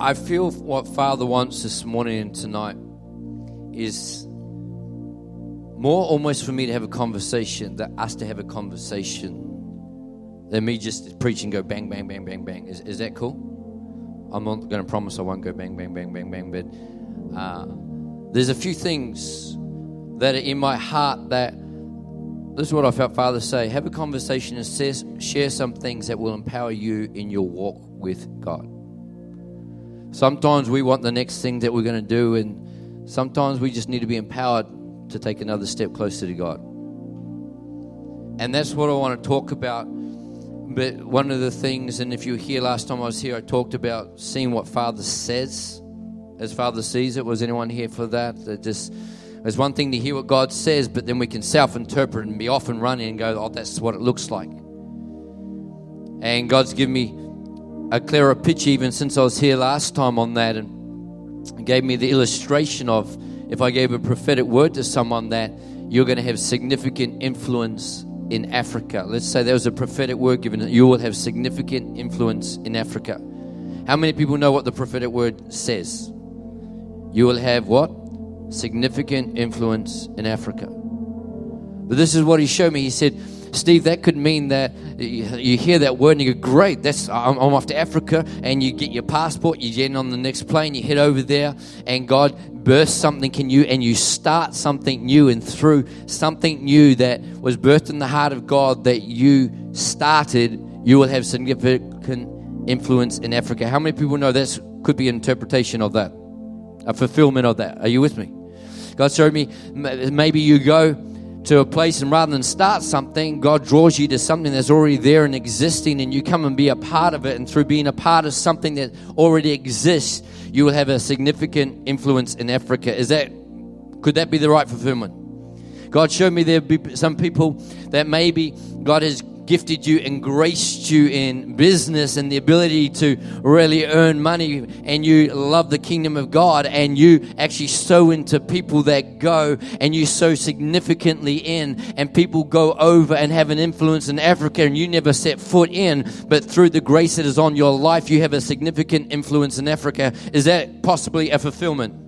I feel what Father wants this morning and tonight is more almost for me to have a conversation, that us to have a conversation, than me just preach and go bang, bang, bang, bang, bang. Is, is that cool? I'm not going to promise I won't go bang, bang, bang, bang, bang, but uh, there's a few things that are in my heart that this is what I felt Father say. Have a conversation and share some things that will empower you in your walk with God. Sometimes we want the next thing that we're going to do, and sometimes we just need to be empowered to take another step closer to God. And that's what I want to talk about. But one of the things, and if you were here last time I was here, I talked about seeing what Father says as Father sees it. Was anyone here for that? That just it's one thing to hear what God says, but then we can self-interpret and be off and running and go, "Oh, that's what it looks like." And God's given me a clearer picture even since I was here last time on that, and gave me the illustration of if I gave a prophetic word to someone that you're going to have significant influence in Africa. Let's say there was a prophetic word given, that you will have significant influence in Africa. How many people know what the prophetic word says? You will have what? Significant influence in Africa. But this is what he showed me. He said, Steve, that could mean that you hear that word and you go, great, that's I'm, I'm off to Africa, and you get your passport, you get on the next plane, you head over there, and God births something in you, and you start something new, and through something new that was birthed in the heart of God that you started, you will have significant influence in Africa. How many people know that could be an interpretation of that, a fulfillment of that? Are you with me? God showed me maybe you go to a place and rather than start something, God draws you to something that's already there and existing, and you come and be a part of it. And through being a part of something that already exists, you will have a significant influence in Africa. Is that could that be the right fulfillment? God showed me there be some people that maybe God has gifted you and graced you in business and the ability to really earn money and you love the kingdom of God and you actually sow into people that go and you sow significantly in and people go over and have an influence in Africa and you never set foot in, but through the grace that is on your life, you have a significant influence in Africa. Is that possibly a fulfillment?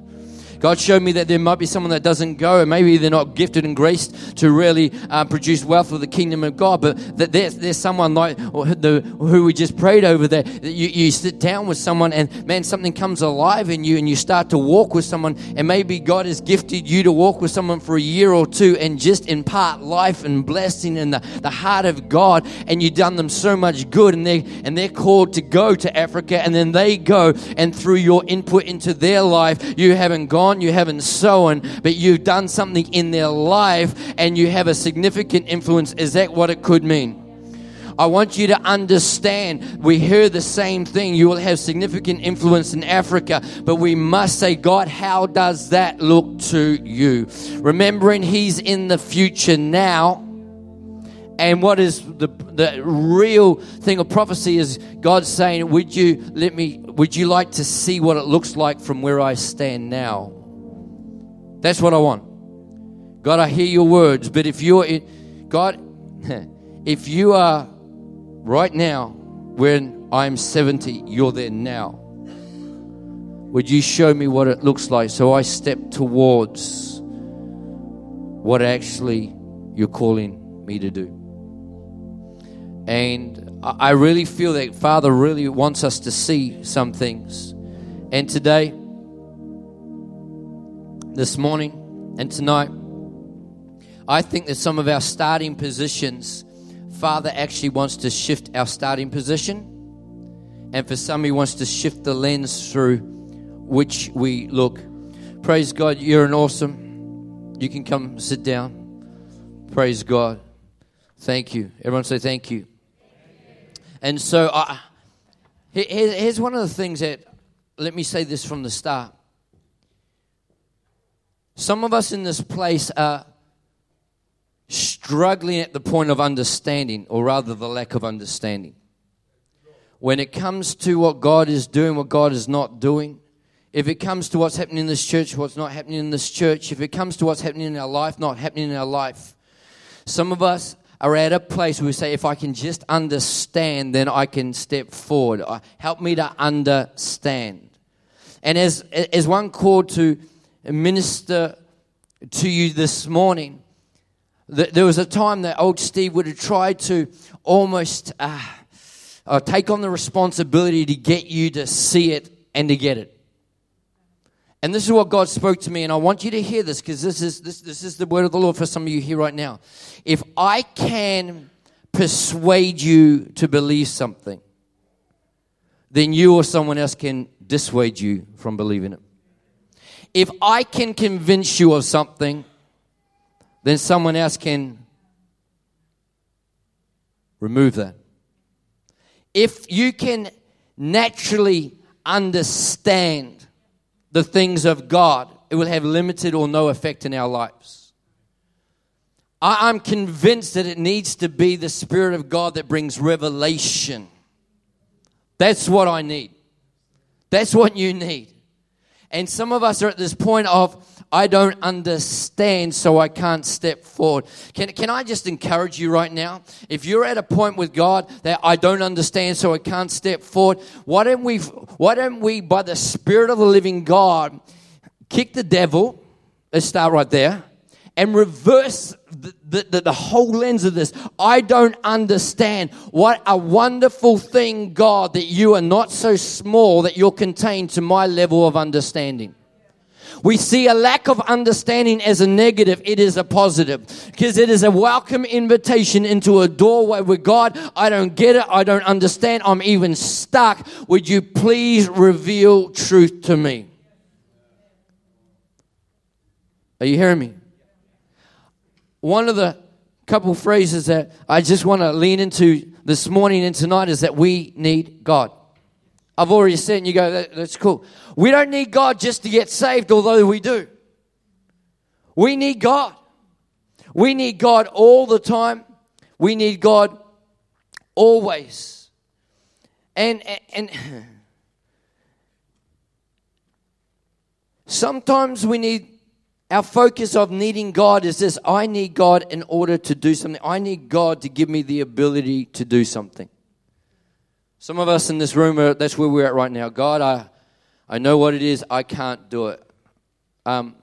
God showed me that there might be someone that doesn't go, and maybe they're not gifted and graced to really uh, produce wealth for the kingdom of God, but that there's, there's someone like the, who we just prayed over that, that you, you sit down with someone and man, something comes alive in you and you start to walk with someone, and maybe God has gifted you to walk with someone for a year or two and just impart life and blessing in the, the heart of God, and you've done them so much good, and they and they're called to go to Africa, and then they go, and through your input into their life, you haven't gone you haven't sown, but you've done something in their life and you have a significant influence. Is that what it could mean? I want you to understand we hear the same thing. You will have significant influence in Africa, but we must say, God, how does that look to you? Remembering He's in the future now. And what is the, the real thing of prophecy is God saying, Would you let me, would you like to see what it looks like from where I stand now? That's what I want. God, I hear your words, but if you're in, God, if you are right now when I'm 70, you're there now. Would you show me what it looks like so I step towards what actually you're calling me to do? And I really feel that Father really wants us to see some things. And today, this morning and tonight, I think that some of our starting positions, Father actually wants to shift our starting position. And for some, He wants to shift the lens through which we look. Praise God, you're an awesome. You can come sit down. Praise God. Thank you. Everyone say thank you. And so, uh, here's one of the things that, let me say this from the start. Some of us in this place are struggling at the point of understanding, or rather, the lack of understanding. When it comes to what God is doing, what God is not doing, if it comes to what's happening in this church, what's not happening in this church, if it comes to what's happening in our life, not happening in our life, some of us are at a place where we say, if I can just understand, then I can step forward. Uh, help me to understand. And as, as one called to minister to you this morning, there was a time that old Steve would have tried to almost uh, uh, take on the responsibility to get you to see it and to get it. And this is what God spoke to me, and I want you to hear this because this is this, this is the word of the Lord for some of you here right now. If I can persuade you to believe something, then you or someone else can dissuade you from believing it. If I can convince you of something, then someone else can remove that. If you can naturally understand the things of God, it will have limited or no effect in our lives. I'm convinced that it needs to be the Spirit of God that brings revelation. That's what I need. That's what you need. And some of us are at this point of, I don't understand, so I can't step forward. Can, can I just encourage you right now? If you're at a point with God that I don't understand, so I can't step forward, why don't we, why don't we, by the Spirit of the living God, kick the devil? Let's start right there and reverse the, the, the, whole lens of this. I don't understand. What a wonderful thing, God, that you are not so small that you're contained to my level of understanding. We see a lack of understanding as a negative. It is a positive because it is a welcome invitation into a doorway with God. I don't get it. I don't understand. I'm even stuck. Would you please reveal truth to me? Are you hearing me? One of the couple phrases that I just want to lean into this morning and tonight is that we need God. I've already said, and you go, that, that's cool. We don't need God just to get saved, although we do. We need God. We need God all the time. We need God always. And, and, and sometimes we need our focus of needing God is this I need God in order to do something. I need God to give me the ability to do something. Some of us in this room, are, that's where we're at right now. God, I, I know what it is, I can't do it. Um,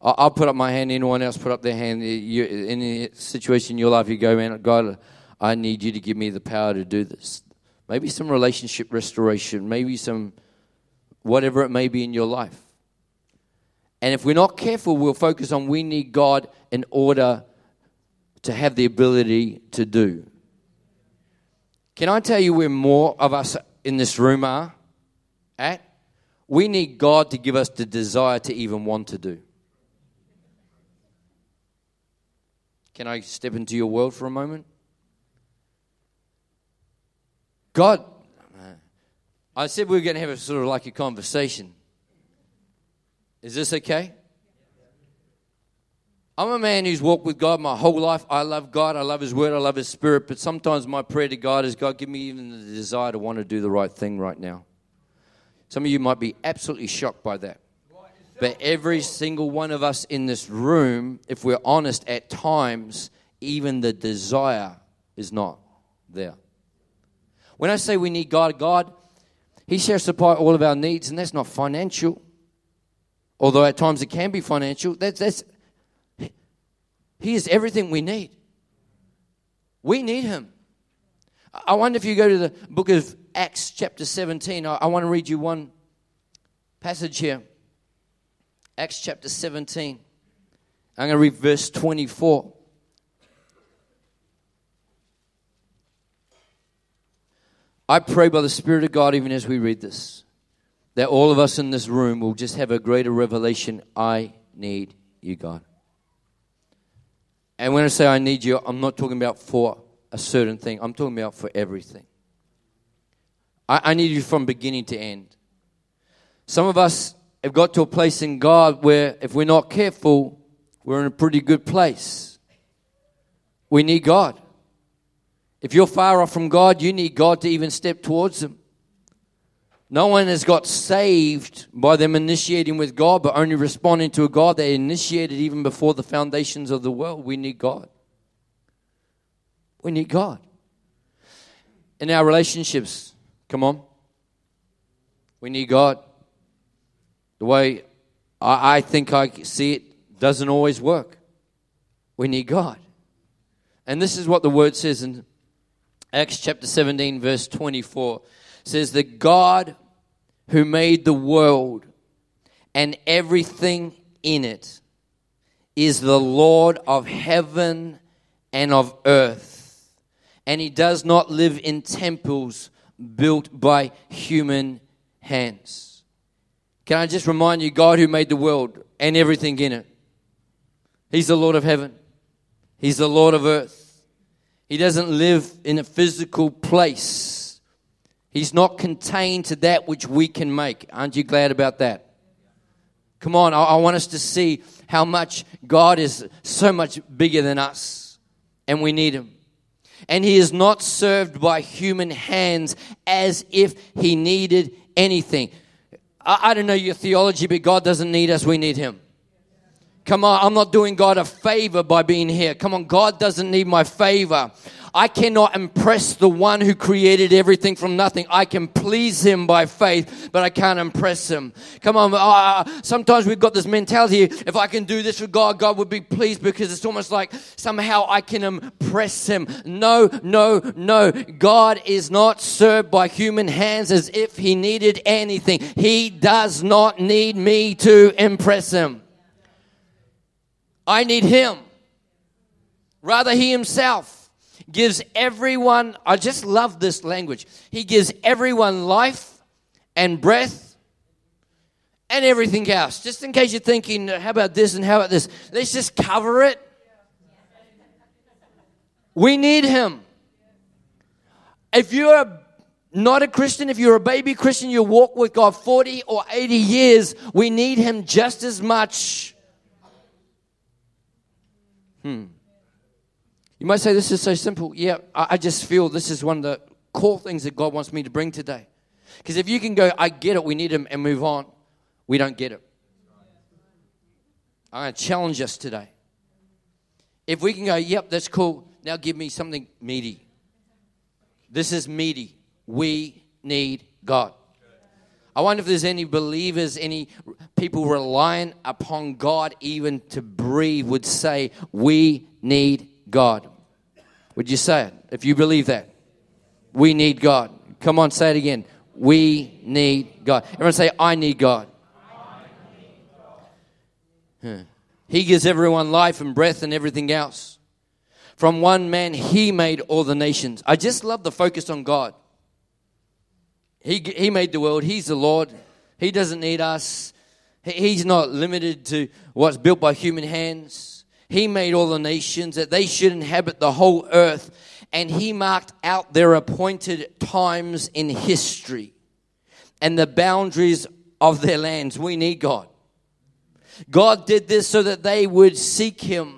I'll put up my hand, anyone else put up their hand. You, in a situation in your life, you go, man, God, I need you to give me the power to do this. Maybe some relationship restoration, maybe some whatever it may be in your life. And if we're not careful, we'll focus on we need God in order to have the ability to do. Can I tell you where more of us in this room are at? We need God to give us the desire to even want to do. Can I step into your world for a moment? God, I said we were going to have a sort of like a conversation. Is this okay? I'm a man who's walked with God my whole life. I love God. I love His Word. I love His Spirit. But sometimes my prayer to God is, God, give me even the desire to want to do the right thing right now. Some of you might be absolutely shocked by that. But every single one of us in this room, if we're honest, at times, even the desire is not there. When I say we need God, God, He shall supply all of our needs, and that's not financial although at times it can be financial, that's, that's He is everything we need. We need Him. I wonder if you go to the book of Acts, chapter 17, I, I want to read you one passage here. Acts chapter 17. I'm going to read verse 24. I pray by the Spirit of God, even as we read this, that all of us in this room will just have a greater revelation I need you, God. And when I say I need you, I'm not talking about for a certain thing, I'm talking about for everything. I, I need you from beginning to end. Some of us have got to a place in God where, if we're not careful, we're in a pretty good place. We need God. If you're far off from God, you need God to even step towards Him. No one has got saved by them initiating with God, but only responding to a God they initiated even before the foundations of the world. We need God. We need God. In our relationships, come on. We need God. The way I, I think I see it doesn't always work. We need God. And this is what the word says in Acts chapter 17, verse 24. Says, The God who made the world and everything in it is the Lord of heaven and of earth. And he does not live in temples built by human hands. Can I just remind you, God who made the world and everything in it, He's the Lord of heaven, He's the Lord of earth. He doesn't live in a physical place. He's not contained to that which we can make. Aren't you glad about that? Come on, I, I want us to see how much God is so much bigger than us, and we need Him and he is not served by human hands as if he needed anything. I, I, don't know your theology, but God doesn't need us, we need him. Come on, I'm not doing God a favor by being here. Come on, God doesn't need my favor. I cannot impress the one who created everything from nothing. I can please him by faith, but I can't impress him. Come on. Uh, sometimes we've got this mentality if I can do this for God, God would be pleased because it's almost like somehow I can impress him. No, no, no. God is not served by human hands as if he needed anything. He does not need me to impress him. I need him. Rather, he himself gives everyone, I just love this language. He gives everyone life and breath and everything else. Just in case you're thinking, how about this and how about this? Let's just cover it. We need Him. If you're not a Christian, if you're a baby Christian, you walk with God 40 or 80 years, we need Him just as much. Hmm. You might say, This is so simple. Yeah, I, just feel this is one of the core things that God wants me to bring today. Because if you can go, I get it, we need Him, and move on, we don't get it. I'm going to challenge us today. If we can go, Yep, that's cool, now give me something meaty. This is meaty. We need God. I wonder if there's any believers, any people reliant upon God even to breathe would say, We need God. Would you say it if you believe that? We need God. Come on, say it again. We need God. Everyone say, I need God. He gives everyone life and breath and everything else. From one man, he made all the nations. I just love the focus on God. He, he made the world. He's the Lord. He doesn't need us. He's not limited to what's built by human hands. He made all the nations that they should inhabit the whole earth, and He marked out their appointed times in history and the boundaries of their lands. We need God. God did this so that they would seek Him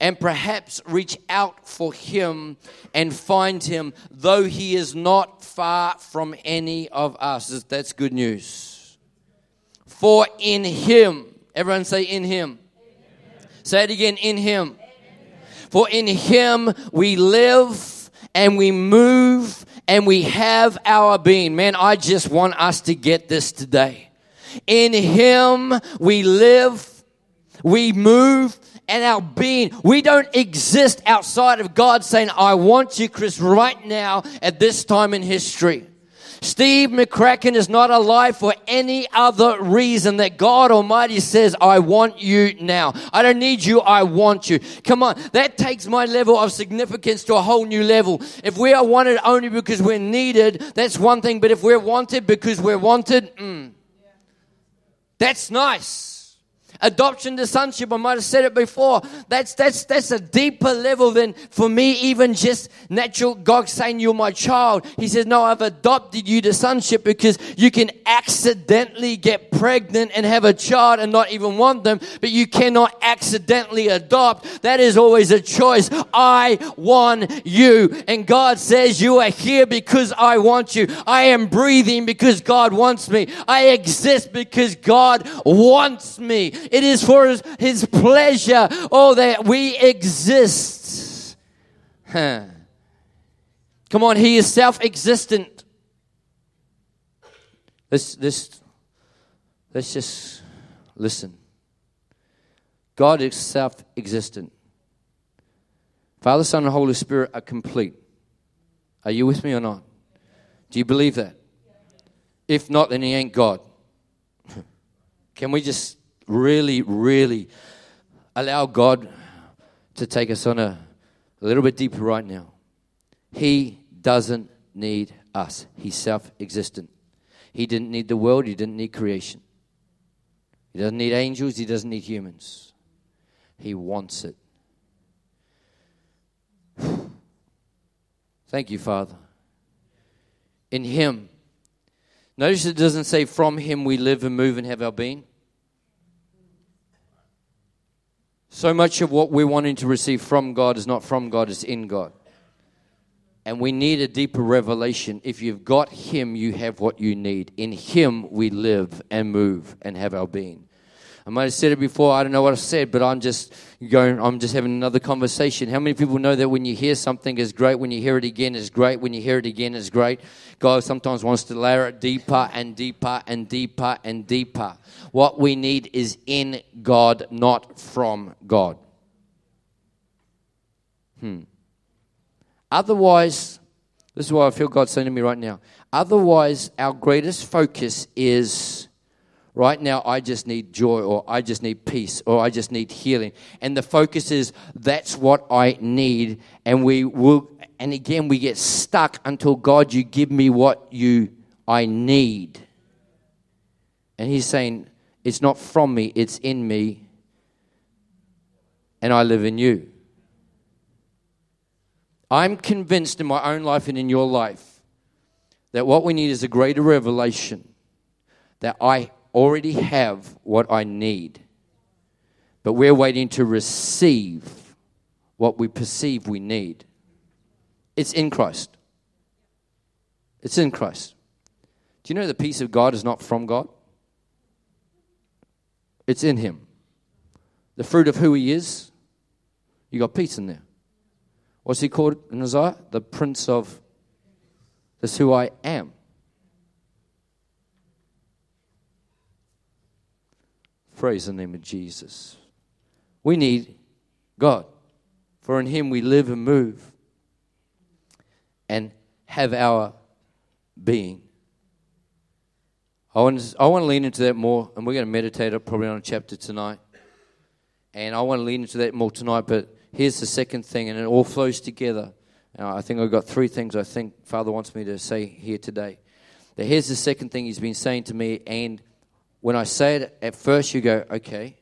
and perhaps reach out for Him and find Him, though He is not far from any of us. That's good news. For in Him, everyone say, in Him Say it again in Him. For in Him we live and we move and we have our being. Man, I just want us to get this today. In Him we live, we move, and our being. We don't exist outside of God saying, I want you, Chris, right now at this time in history. Steve McCracken is not alive for any other reason that God Almighty says, I want you now. I don't need you, I want you. Come on, that takes my level of significance to a whole new level. If we are wanted only because we're needed, that's one thing, but if we're wanted because we're wanted, mm, that's nice. Adoption to sonship, I might have said it before. That's that's that's a deeper level than for me, even just natural God saying you're my child. He says, No, I've adopted you to sonship because you can accidentally get pregnant and have a child and not even want them, but you cannot accidentally adopt. That is always a choice. I want you. And God says, You are here because I want you. I am breathing because God wants me. I exist because God wants me. It is for his, his pleasure, oh, that we exist. Huh. Come on, he is self existent. Let's, let's, let's just listen. God is self existent. Father, Son, and Holy Spirit are complete. Are you with me or not? Do you believe that? If not, then He ain't God. Can we just really, really allow God to take us on a, a little bit deeper right now? He doesn't need us, He's self existent. He didn't need the world, He didn't need creation. He doesn't need angels, He doesn't need humans. He wants it. Thank you, Father. In Him, notice it doesn't say from Him we live and move and have our being. So much of what we're wanting to receive from God is not from God, it's in God. And we need a deeper revelation. If you've got Him, you have what you need. In Him, we live and move and have our being. I might have said it before. I don't know what I said, but I'm just going. I'm just having another conversation. How many people know that when you hear something is great, when you hear it again is great, when you hear it again is great? God sometimes wants to layer it deeper and deeper and deeper and deeper. What we need is in God, not from God. Hmm. Otherwise, this is why I feel God saying to me right now. Otherwise, our greatest focus is Right now, I just need joy, or I just need peace, or I just need healing. And the focus is that's what I need. And we will, and again, we get stuck until God, you give me what you I need. And He's saying, it's not from me, it's in me, and I live in you. I'm convinced in my own life and in your life that what we need is a greater revelation that I already have what I need, but we're waiting to receive what we perceive we need. It's in Christ. It's in Christ. Do you know the peace of God is not from God? It's in Him. The fruit of who He is, you got peace in there. What's He called in Isaiah? The Prince of. That's who I am. Praise the name of Jesus. We need God, for in Him we live and move and have our being. I want, to, I want to lean into that more, and we're going to meditate probably on a chapter tonight. And I want to lean into that more tonight, but here's the second thing, and it all flows together. Now, I think I've got three things I think Father wants me to say here today. But here's the second thing He's been saying to me, and when I say it at first, you go, okay,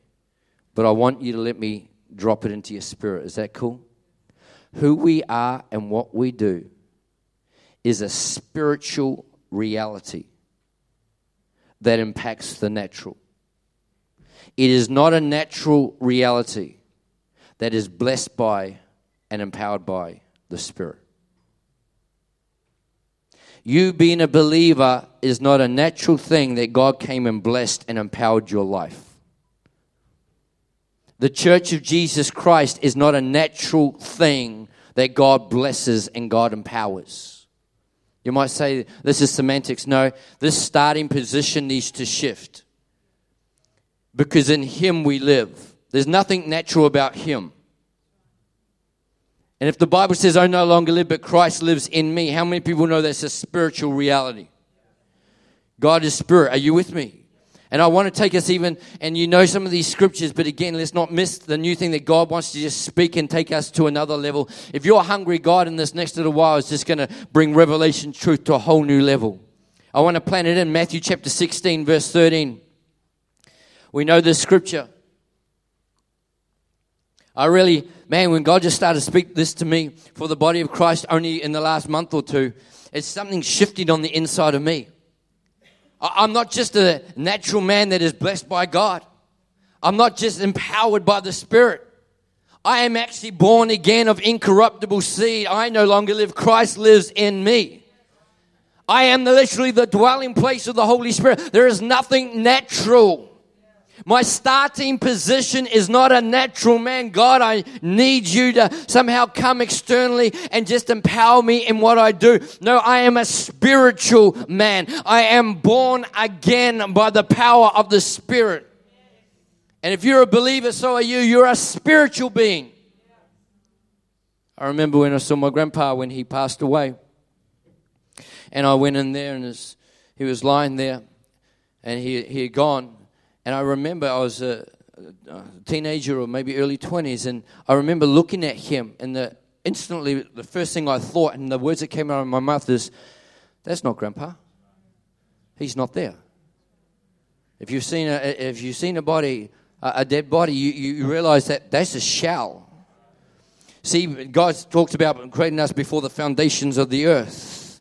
but I want you to let me drop it into your spirit. Is that cool? Who we are and what we do is a spiritual reality that impacts the natural. It is not a natural reality that is blessed by and empowered by the Spirit. You being a believer is not a natural thing that God came and blessed and empowered your life. The church of Jesus Christ is not a natural thing that God blesses and God empowers. You might say this is semantics. No, this starting position needs to shift. Because in Him we live. There's nothing natural about Him. And if the Bible says, I no longer live, but Christ lives in me, how many people know that's a spiritual reality? God is spirit. Are you with me? And I want to take us even, and you know some of these scriptures, but again, let's not miss the new thing that God wants to just speak and take us to another level. If you're hungry, God in this next little while is just going to bring revelation truth to a whole new level. I want to plant it in Matthew chapter 16, verse 13. We know this scripture. I really, man, when God just started to speak this to me for the body of Christ only in the last month or two, it's something shifted on the inside of me. I'm not just a natural man that is blessed by God. I'm not just empowered by the Spirit. I am actually born again of incorruptible seed. I no longer live. Christ lives in me. I am literally the dwelling place of the Holy Spirit. There is nothing natural My starting position is not a natural man. God, I need you to somehow come externally and just empower me in what I do. No, I am a spiritual man. I am born again by the power of the Spirit. And if you're a believer, so are you. You're a spiritual being. I remember when I saw my grandpa when he passed away. And I went in there and his, he was lying there and he, he had gone. And I remember I was a, a teenager or maybe early 20s, and I remember looking at him, and the, instantly the first thing I thought, and the words that came out of my mouth is, That's not Grandpa. He's not there. If you've seen a, if you've seen a body, a, dead body, you, you realize that that's a shell. See, God talks about creating us before the foundations of the earth.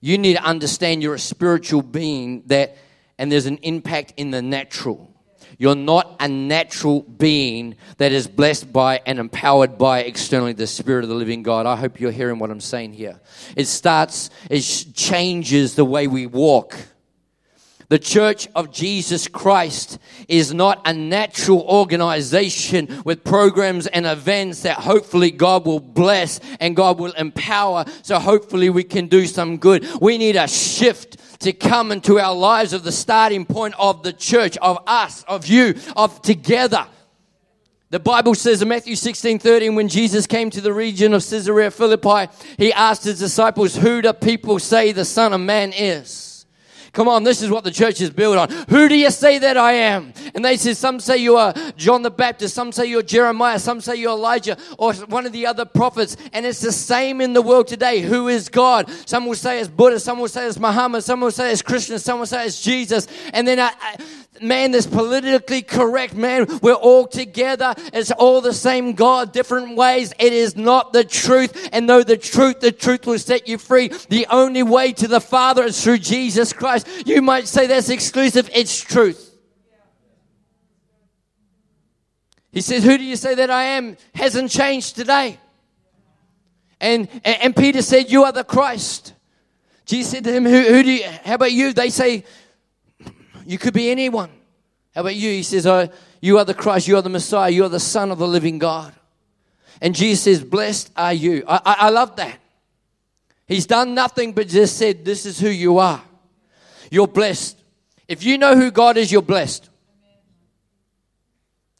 You need to understand you're a spiritual being that and there's an impact in the natural. You're not a natural being that is blessed by and empowered by externally the Spirit of the living God. I hope you're hearing what I'm saying here. It starts, it changes the way we walk. The Church of Jesus Christ is not a natural organization with programs and events that hopefully God will bless and God will empower. So hopefully we can do some good. We need a shift to come into our lives of the starting point of the church, of us, of you, of together. The Bible says in Matthew 16 13, when Jesus came to the region of Caesarea Philippi, he asked his disciples, Who do people say the Son of Man is? Come on, this is what the church is built on. Who do you say that I am? And they said, some say you are John the Baptist, some say you're Jeremiah, some say you're Elijah, or one of the other prophets. And it's the same in the world today. Who is God? Some will say it's Buddha, some will say it's Muhammad, some will say it's Christian, some will say it's Jesus. And then I, I man this politically correct, man. We're all together. It's all the same God, different ways. It is not the truth. And though the truth, the truth will set you free. The only way to the Father is through Jesus Christ. You might say that's exclusive. It's truth. He says, Who do you say that I am? Hasn't changed today. And, and, and Peter said, You are the Christ. Jesus said to him, who, who do you, how about you? They say, you could be anyone. How about you? He says, oh, You are the Christ, you are the Messiah, you are the Son of the living God. And Jesus says, Blessed are you. I, I, I love that. He's done nothing but just said, This is who you are. You're blessed. If you know who God is, you're blessed.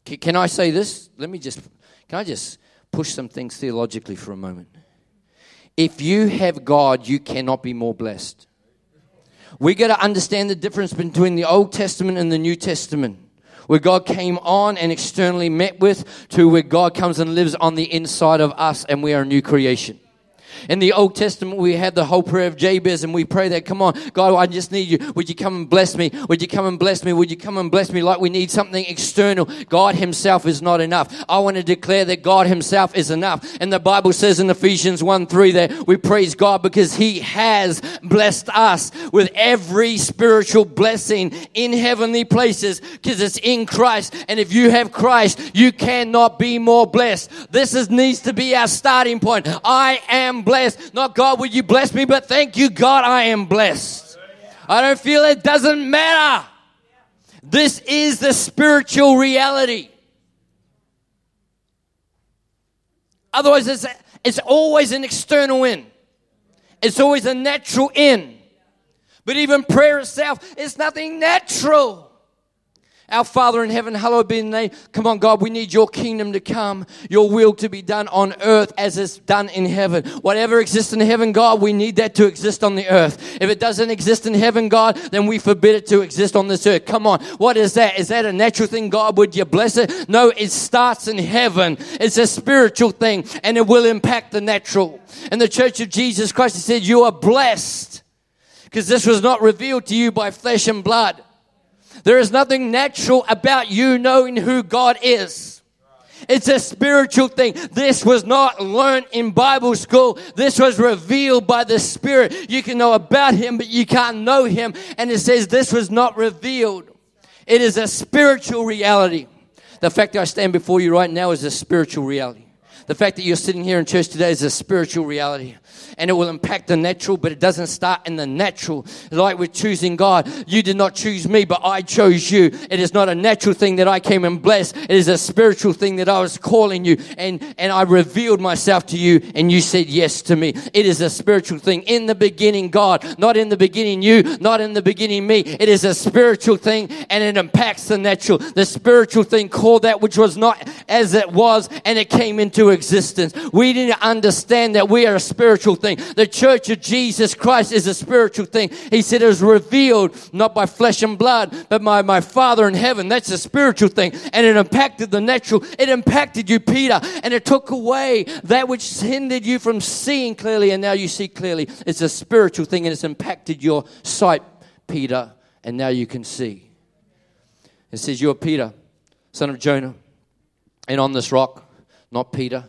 Can, can I say this? Let me just, can I just push some things theologically for a moment? If you have God, you cannot be more blessed. We got to understand the difference between the Old Testament and the New Testament. Where God came on and externally met with, to where God comes and lives on the inside of us and we are a new creation. In the Old Testament, we had the whole prayer of Jabez, and we pray that, come on, God, I just need you. Would you come and bless me? Would you come and bless me? Would you come and bless me like we need something external? God Himself is not enough. I want to declare that God Himself is enough. And the Bible says in Ephesians 1 3 that we praise God because He has blessed us with every spiritual blessing in heavenly places because it's in Christ. And if you have Christ, you cannot be more blessed. This is, needs to be our starting point. I am blessed. Not God, would you bless me? But thank you, God, I am blessed. I don't feel it doesn't matter. This is the spiritual reality. Otherwise, it's, it's always an external in. It's always a natural in. But even prayer itself is nothing natural. Our Father in heaven, hallowed be the name. Come on, God, we need your kingdom to come, your will to be done on earth as it's done in heaven. Whatever exists in heaven, God, we need that to exist on the earth. If it doesn't exist in heaven, God, then we forbid it to exist on this earth. Come on, what is that? Is that a natural thing, God? Would you bless it? No, it starts in heaven. It's a spiritual thing, and it will impact the natural. And the church of Jesus Christ, he said, You are blessed because this was not revealed to you by flesh and blood there is nothing natural about you knowing who God is. It's a spiritual thing. This was not learned in Bible school. This was revealed by the Spirit. You can know about Him, but you can't know Him. And it says this was not revealed. It is a spiritual reality. The fact that I stand before you right now is a spiritual reality. The fact that you're sitting here in church today is a spiritual reality and it will impact the natural, but it doesn't start in the natural. Like with choosing God, you did not choose me, but I chose you. It is not a natural thing that I came and blessed. It is a spiritual thing that I was calling you and, and I revealed myself to you and you said yes to me. It is a spiritual thing. In the beginning, God, not in the beginning, you, not in the beginning, me. It is a spiritual thing and it impacts the natural. The spiritual thing called that which was not as it was and it came into existence. We need to understand that we are a spiritual thing. The church of Jesus Christ is a spiritual thing. He said it was revealed not by flesh and blood, but by my Father in heaven. That's a spiritual thing. And it impacted the natural. It impacted you, Peter, and it took away that which hindered you from seeing clearly, and now you see clearly. It's a spiritual thing, and it's impacted your sight, Peter, and now you can see. It says, You're Peter, son of Jonah, and on this rock, not Peter,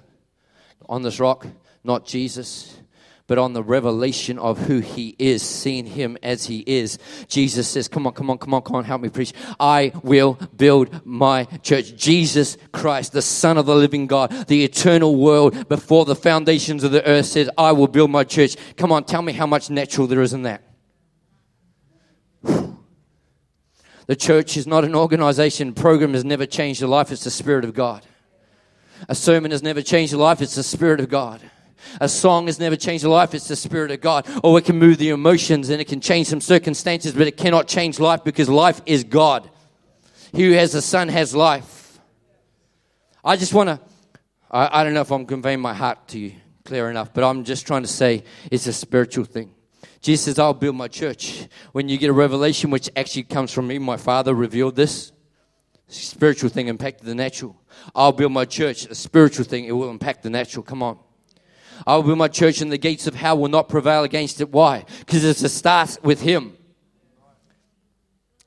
on this rock, not Jesus, but on the revelation of who he is, seeing him as he is. Jesus says, Come on, come on, come on, come on, help me preach. I will build my church. Jesus Christ, the Son of the living God, the eternal world before the foundations of the earth says, I will build my church. Come on, tell me how much natural there is in that. The church is not an organization. Program has never changed your life. It's the Spirit of God. A sermon has never changed your life. It's the Spirit of God. A song has never changed your life. It's the Spirit of God. Or it can move the emotions and it can change some circumstances, but it cannot change life because life is God. He who has the Son has life. I just want to, I, I don't know if I'm conveying my heart to you clear enough, but I'm just trying to say it's a spiritual thing. Jesus says, I'll build my church. When you get a revelation, which actually comes from me, my father revealed this. Spiritual thing impacted the natural. I'll build my church. A spiritual thing, it will impact the natural. Come on. I will build my church and the gates of hell will not prevail against it. Why? Because it's a start with Him.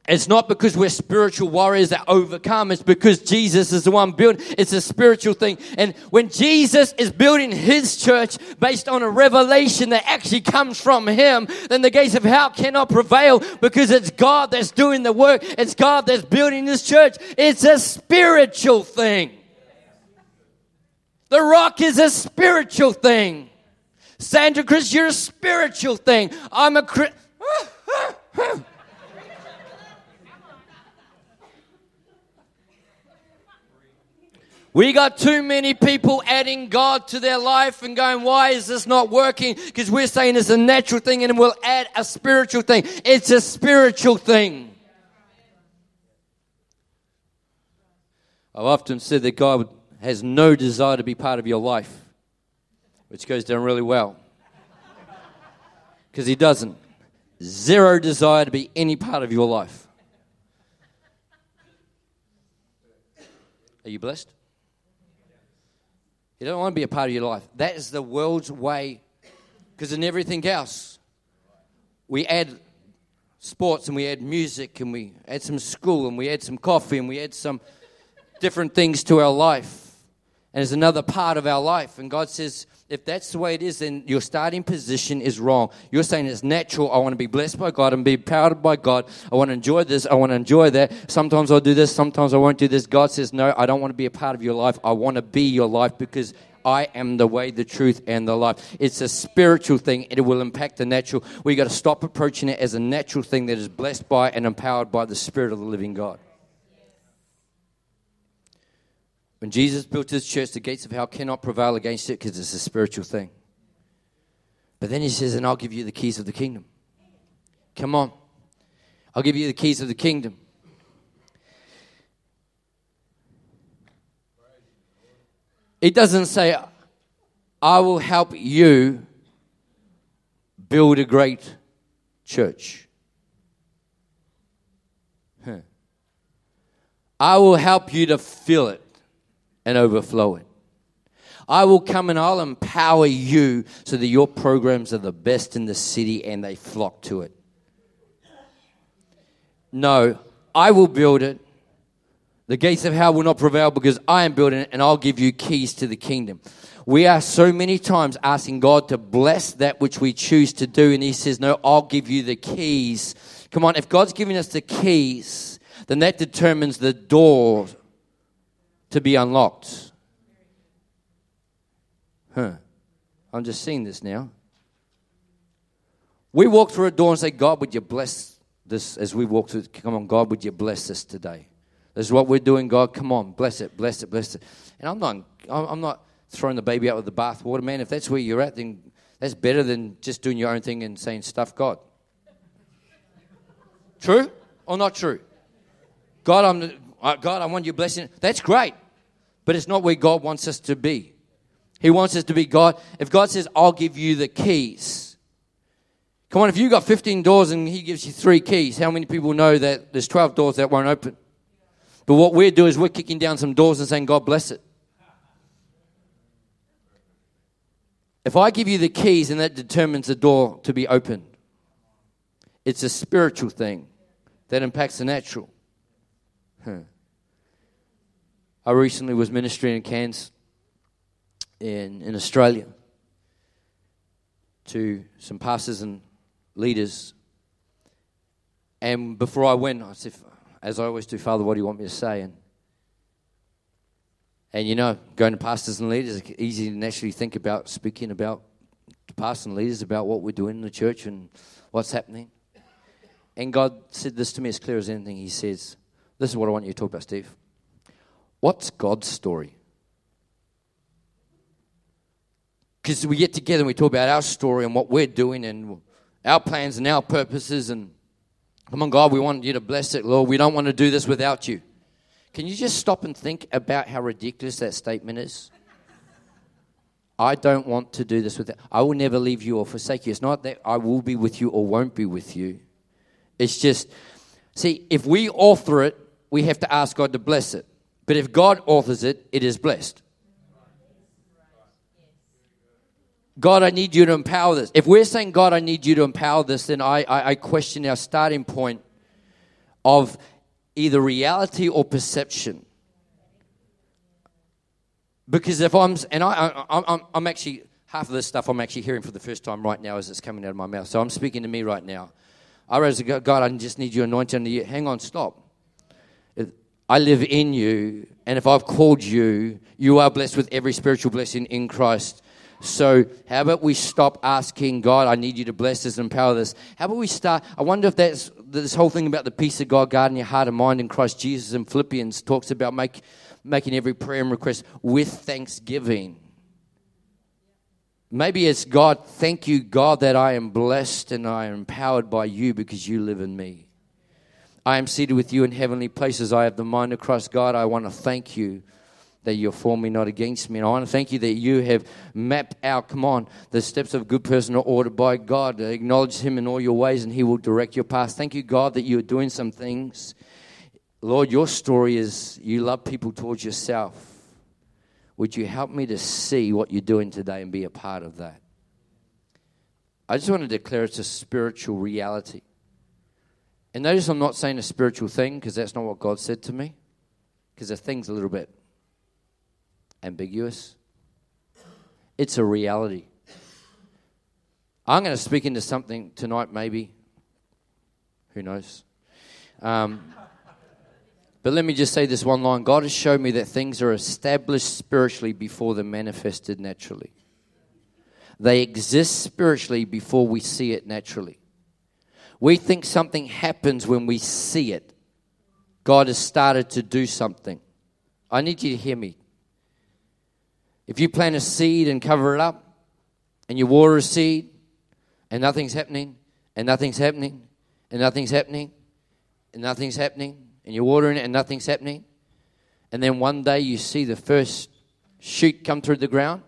It's not because we're spiritual warriors that overcome. It's because Jesus is the one building. It's a spiritual thing. And when Jesus is building his church based on a revelation that actually comes from him, then the gates of hell cannot prevail because it's God that's doing the work. It's God that's building this church. It's a spiritual thing. The rock is a spiritual thing. Sandra Chris, you're a spiritual thing. I'm a. We got too many people adding God to their life and going, why is this not working? Because we're saying it's a natural thing and we'll add a spiritual thing. It's a spiritual thing. I've often said that God has no desire to be part of your life, which goes down really well. Because he doesn't. Zero desire to be any part of your life. Are you blessed? You don't want to be a part of your life. That is the world's way. Because in everything else, we add sports and we add music and we add some school and we add some coffee and we add some different things to our life and it's another part of our life. And God says, if that's the way it is, then your starting position is wrong. You're saying it's natural. I want to be blessed by God and be powered by God. I want to enjoy this. I want to enjoy that. Sometimes I'll do this. Sometimes I won't do this. God says, no, I don't want to be a part of your life. I want to be your life because I am the way, the truth, and the life. It's a spiritual thing. It will impact the natural. We've got to stop approaching it as a natural thing that is blessed by and empowered by the Spirit of the living God. When Jesus built his church, the gates of hell cannot prevail against it because it's a spiritual thing. But then he says, and I'll give you the keys of the kingdom. Come on. I'll give you the keys of the kingdom. It doesn't say, I will help you build a great church. Huh. I will help you to fill it and overflow it. I will come and I'll empower you so that your programs are the best in the city and they flock to it. No, I will build it. The gates of hell will not prevail because I am building it and I'll give you keys to the kingdom. We are so many times asking God to bless that which we choose to do, and He says, No, I'll give you the keys. Come on, if God's giving us the keys, then that determines the door to be unlocked. Huh. I'm just seeing this now. We walk through a door and say, God, would you bless this as we walk through? Come on, God, would you bless this today? This is what we're doing, God. Come on, bless it, bless it, bless it. And I'm not, I'm not throwing the baby out with the bathwater, man. If that's where you're at, then that's better than just doing your own thing and saying stuff God. True or not true? God, I'm, Uh, God, I want your blessing. That's great, but it's not where God wants us to be. He wants us to be God. If God says, I'll give you the keys, come on, if you got 15 doors and He gives you three keys, how many people know that there's 12 doors that won't open? But what we're doing is we're kicking down some doors and saying, God bless it. If I give you the keys and that determines the door to be opened, it's a spiritual thing that impacts the natural. I recently was ministering in Cairns in, in Australia to some pastors and leaders. And before I went, I said, as I always do, Father, what do you want me to say? And, and you know, going to pastors and leaders, it's easy to naturally think about speaking about pastors and leaders about what we're doing in the church and what's happening. And God said this to me as clear as anything. He says, This is what I want you to talk about, Steve. What's God's story? Because we get together and we talk about our story and what we're doing and our plans and our purposes. And come on, God, we want you to bless it, Lord. We don't want to do this without you. Can you just stop and think about how ridiculous that statement is? I don't want to do this with I will never leave you or forsake you. It's not that I will be with you or won't be with you. It's just, see, if we author it, we have to ask God to bless it. But if God authors it, it is blessed. God, I need you to empower this. If we're saying, God, I need you to empower this, then I, I, I question our starting point of either reality or perception. Because if I'm, and I, I, I'm, I'm actually, half of this stuff I'm actually hearing for the first time right now as it's coming out of my mouth. So I'm speaking to me right now. I realized, God, I just need you anointing. Hang on, stop. I live in you, and if I've called you, you are blessed with every spiritual blessing in Christ. So, how about we stop asking God, I need you to bless this and empower this? How about we start? I wonder if that's this whole thing about the peace of God guarding your heart and mind in Christ Jesus in Philippians talks about make, making every prayer and request with thanksgiving. Maybe it's God, thank you, God, that I am blessed and I am empowered by you because you live in me. I am seated with you in heavenly places. I have the mind of Christ. God, I want to thank you that you're for me, not against me. And I want to thank you that you have mapped out, come on, the steps of a good person are ordered by God. Acknowledge Him in all your ways and He will direct your path. Thank you, God, that you are doing some things. Lord, your story is you love people towards yourself. Would you help me to see what you're doing today and be a part of that? I just want to declare it's a spiritual reality. And notice I'm not saying a spiritual thing because that's not what God said to me, because the thing's a little bit ambiguous. It's a reality. I'm going to speak into something tonight, maybe. Who knows? Um, but let me just say this one line God has shown me that things are established spiritually before they're manifested naturally. They exist spiritually before we see it naturally. We think something happens when we see it. God has started to do something. I need you to hear me. If you plant a seed and cover it up, and you water a seed, and nothing's happening, and nothing's happening, and nothing's happening, and nothing's happening, and you're watering it and nothing's happening, and then one day you see the first shoot come through the ground,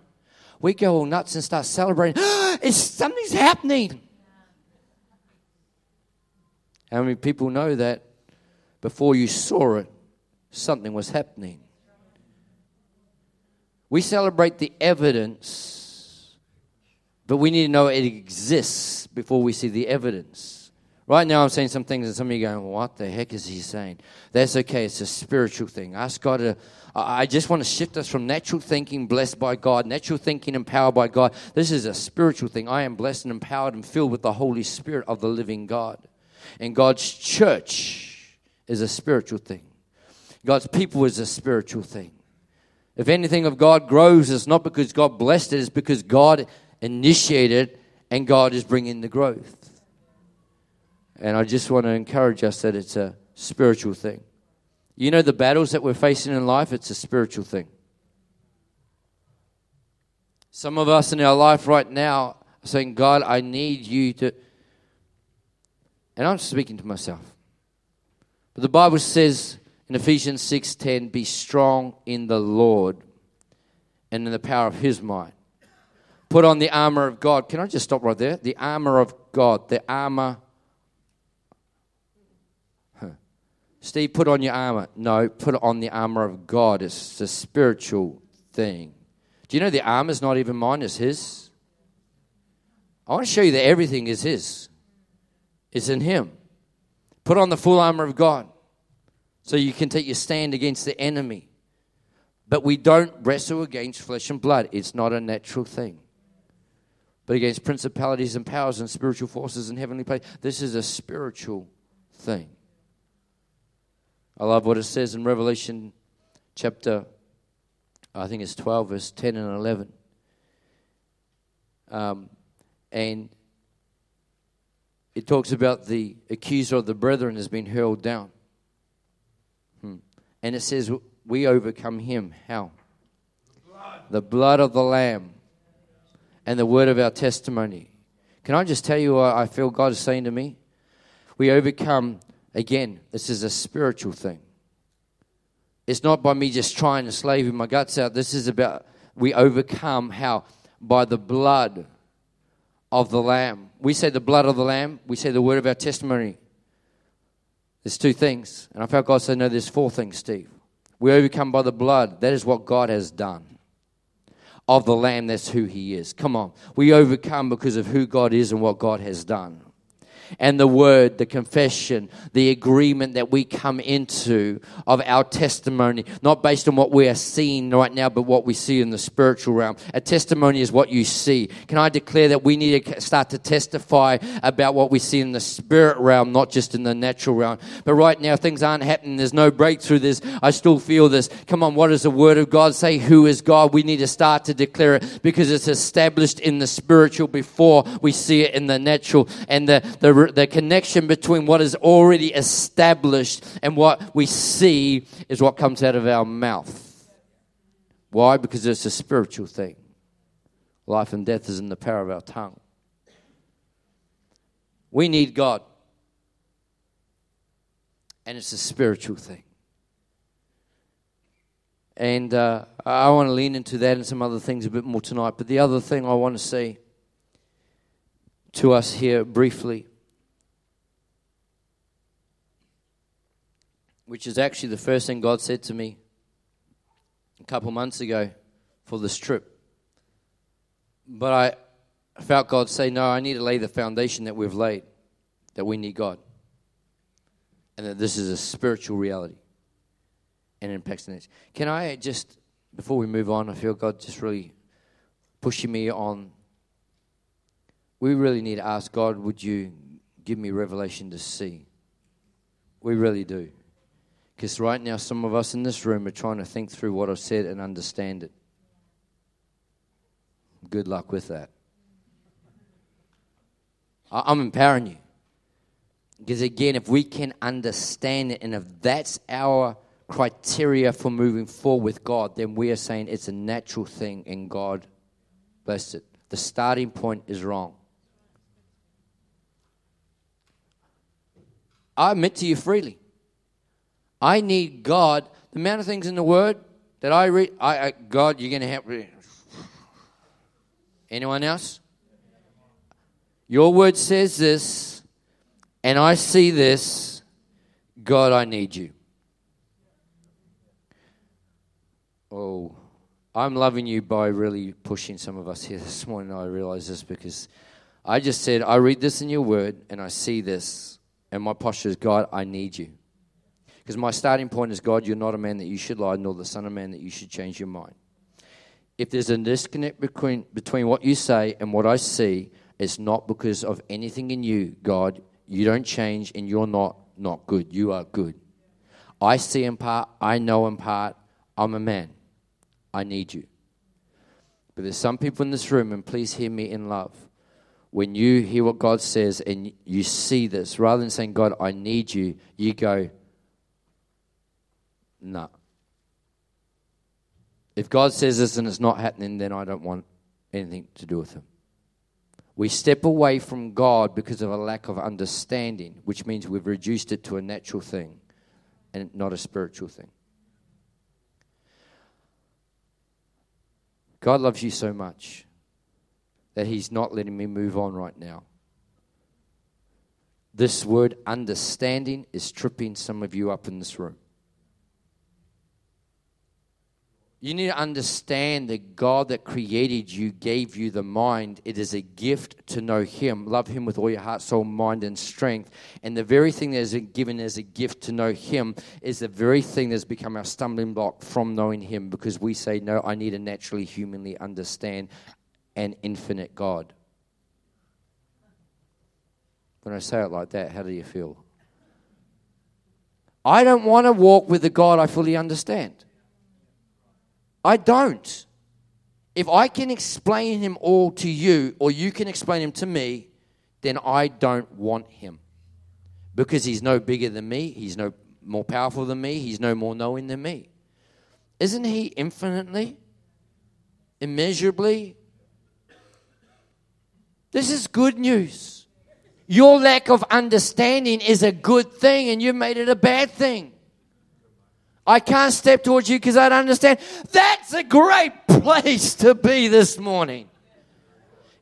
we go all nuts and start celebrating. it's something's happening. How many people know that before you saw it, something was happening? We celebrate the evidence, but we need to know it exists before we see the evidence. Right now, I'm saying some things, and some of you going, What the heck is he saying? That's okay. It's a spiritual thing. Ask God to. I just want to shift us from natural thinking, blessed by God, natural thinking, empowered by God. This is a spiritual thing. I am blessed and empowered and filled with the Holy Spirit of the living God. And God's church is a spiritual thing, God's people is a spiritual thing. If anything of God grows, it's not because God blessed it, it's because God initiated and God is bringing the growth. And I just want to encourage us that it's a spiritual thing. You know, the battles that we're facing in life, it's a spiritual thing. Some of us in our life right now saying, God, I need you to. And I'm speaking to myself. But the Bible says in Ephesians 6:10, be strong in the Lord and in the power of his might. Put on the armor of God. Can I just stop right there? The armor of God, the armor Steve, put on your armor. No, put on the armor of God. It's a spiritual thing. Do you know the armor is not even mine, it's His? I want to show you that everything is His, it's in Him. Put on the full armor of God so you can take your stand against the enemy. But we don't wrestle against flesh and blood, it's not a natural thing. But against principalities and powers and spiritual forces in heavenly places, this is a spiritual thing. I love what it says in Revelation chapter I think it's 12, verse 10 and 11. Um, and it talks about the accuser of the brethren has been hurled down. Hmm. And it says, We overcome him. How? The blood. the blood of the Lamb and the word of our testimony. Can I just tell you what I feel God is saying to me? We overcome, again, this is a spiritual thing. It's not by me just trying to slave my guts out. This is about we overcome how? By the blood of the Lamb. We say the blood of the Lamb, we say the word of our testimony. There's two things. And I felt God said, No, there's four things, Steve. We overcome by the blood. That is what God has done. Of the Lamb, that's who He is. Come on. We overcome because of who God is and what God has done and the word, the confession, the agreement that we come into of our testimony, not based on what we are seeing right now, but what we see in the spiritual realm. A testimony is what you see. Can I declare that we need to start to testify about what we see in the spirit realm, not just in the natural realm? But right now, things aren't happening. There's no breakthrough. There's, I still feel this. Come on, what does the word of God say? Who is God? We need to start to declare it because it's established in the spiritual before we see it in the natural. And the, the the connection between what is already established and what we see is what comes out of our mouth. Why? Because it's a spiritual thing. Life and death is in the power of our tongue. We need God. And it's a spiritual thing. And uh, I want to lean into that and some other things a bit more tonight. But the other thing I want to say to us here briefly which is actually the first thing God said to me a couple months ago for this trip. But I felt God say, No, I need to lay the foundation that we've laid, that we need God, and that this is a spiritual reality and impacts the next. Can I just, before we move on, I feel God just really pushing me on. We really need to ask God, would you give me revelation to see? We really do. Because right now, some of us in this room are trying to think through what I've said and understand it. Good luck with that. I'm empowering you. Because again, if we can understand it and if that's our criteria for moving forward with God, then we are saying it's a natural thing and God blessed it. The starting point is wrong. I admit to you freely. I need God. The amount of things in the Word that I read, I, I God, you're going to help me. Anyone else? Your Word says this, and I see this. God, I need you. Oh, I'm loving you by really pushing some of us here this morning. I realize this because I just said, I read this in your word and I see this, and my posture is, God, I need you. Because my starting point is God, you're not a man that you should lie, nor the Son of Man that you should change your mind. If there's a disconnect between, between what you say and what I see, it's not because of anything in you, God. You don't change and you're not not good. You are good. I see in part, I know in part, I'm a man. I need you. But there's some people in this room, and please hear me in love. When you hear what God says and you see this, rather than saying, God, I need you, you go, no. If God says this and it's not happening, then I don't want anything to do with Him. We step away from God because of a lack of understanding, which means we've reduced it to a natural thing and not a spiritual thing. God loves you so much that He's not letting me move on right now. This word understanding is tripping some of you up in this room. You need to understand that God that created you gave you the mind. It is a gift to know Him. Love Him with all your heart, soul, mind, and strength. And the very thing that is given as a gift to know Him is the very thing that's become our stumbling block from knowing Him because we say, No, I need to naturally, humanly understand an infinite God. When I say it like that, how do you feel? I don't want to walk with the God I fully understand. I don't. If I can explain him all to you, or you can explain him to me, then I don't want him. Because he's no bigger than me, he's no more powerful than me, he's no more knowing than me. Isn't he infinitely, immeasurably? This is good news. Your lack of understanding is a good thing, and you made it a bad thing. I can't step towards you because I don't understand. That's a great place to be this morning.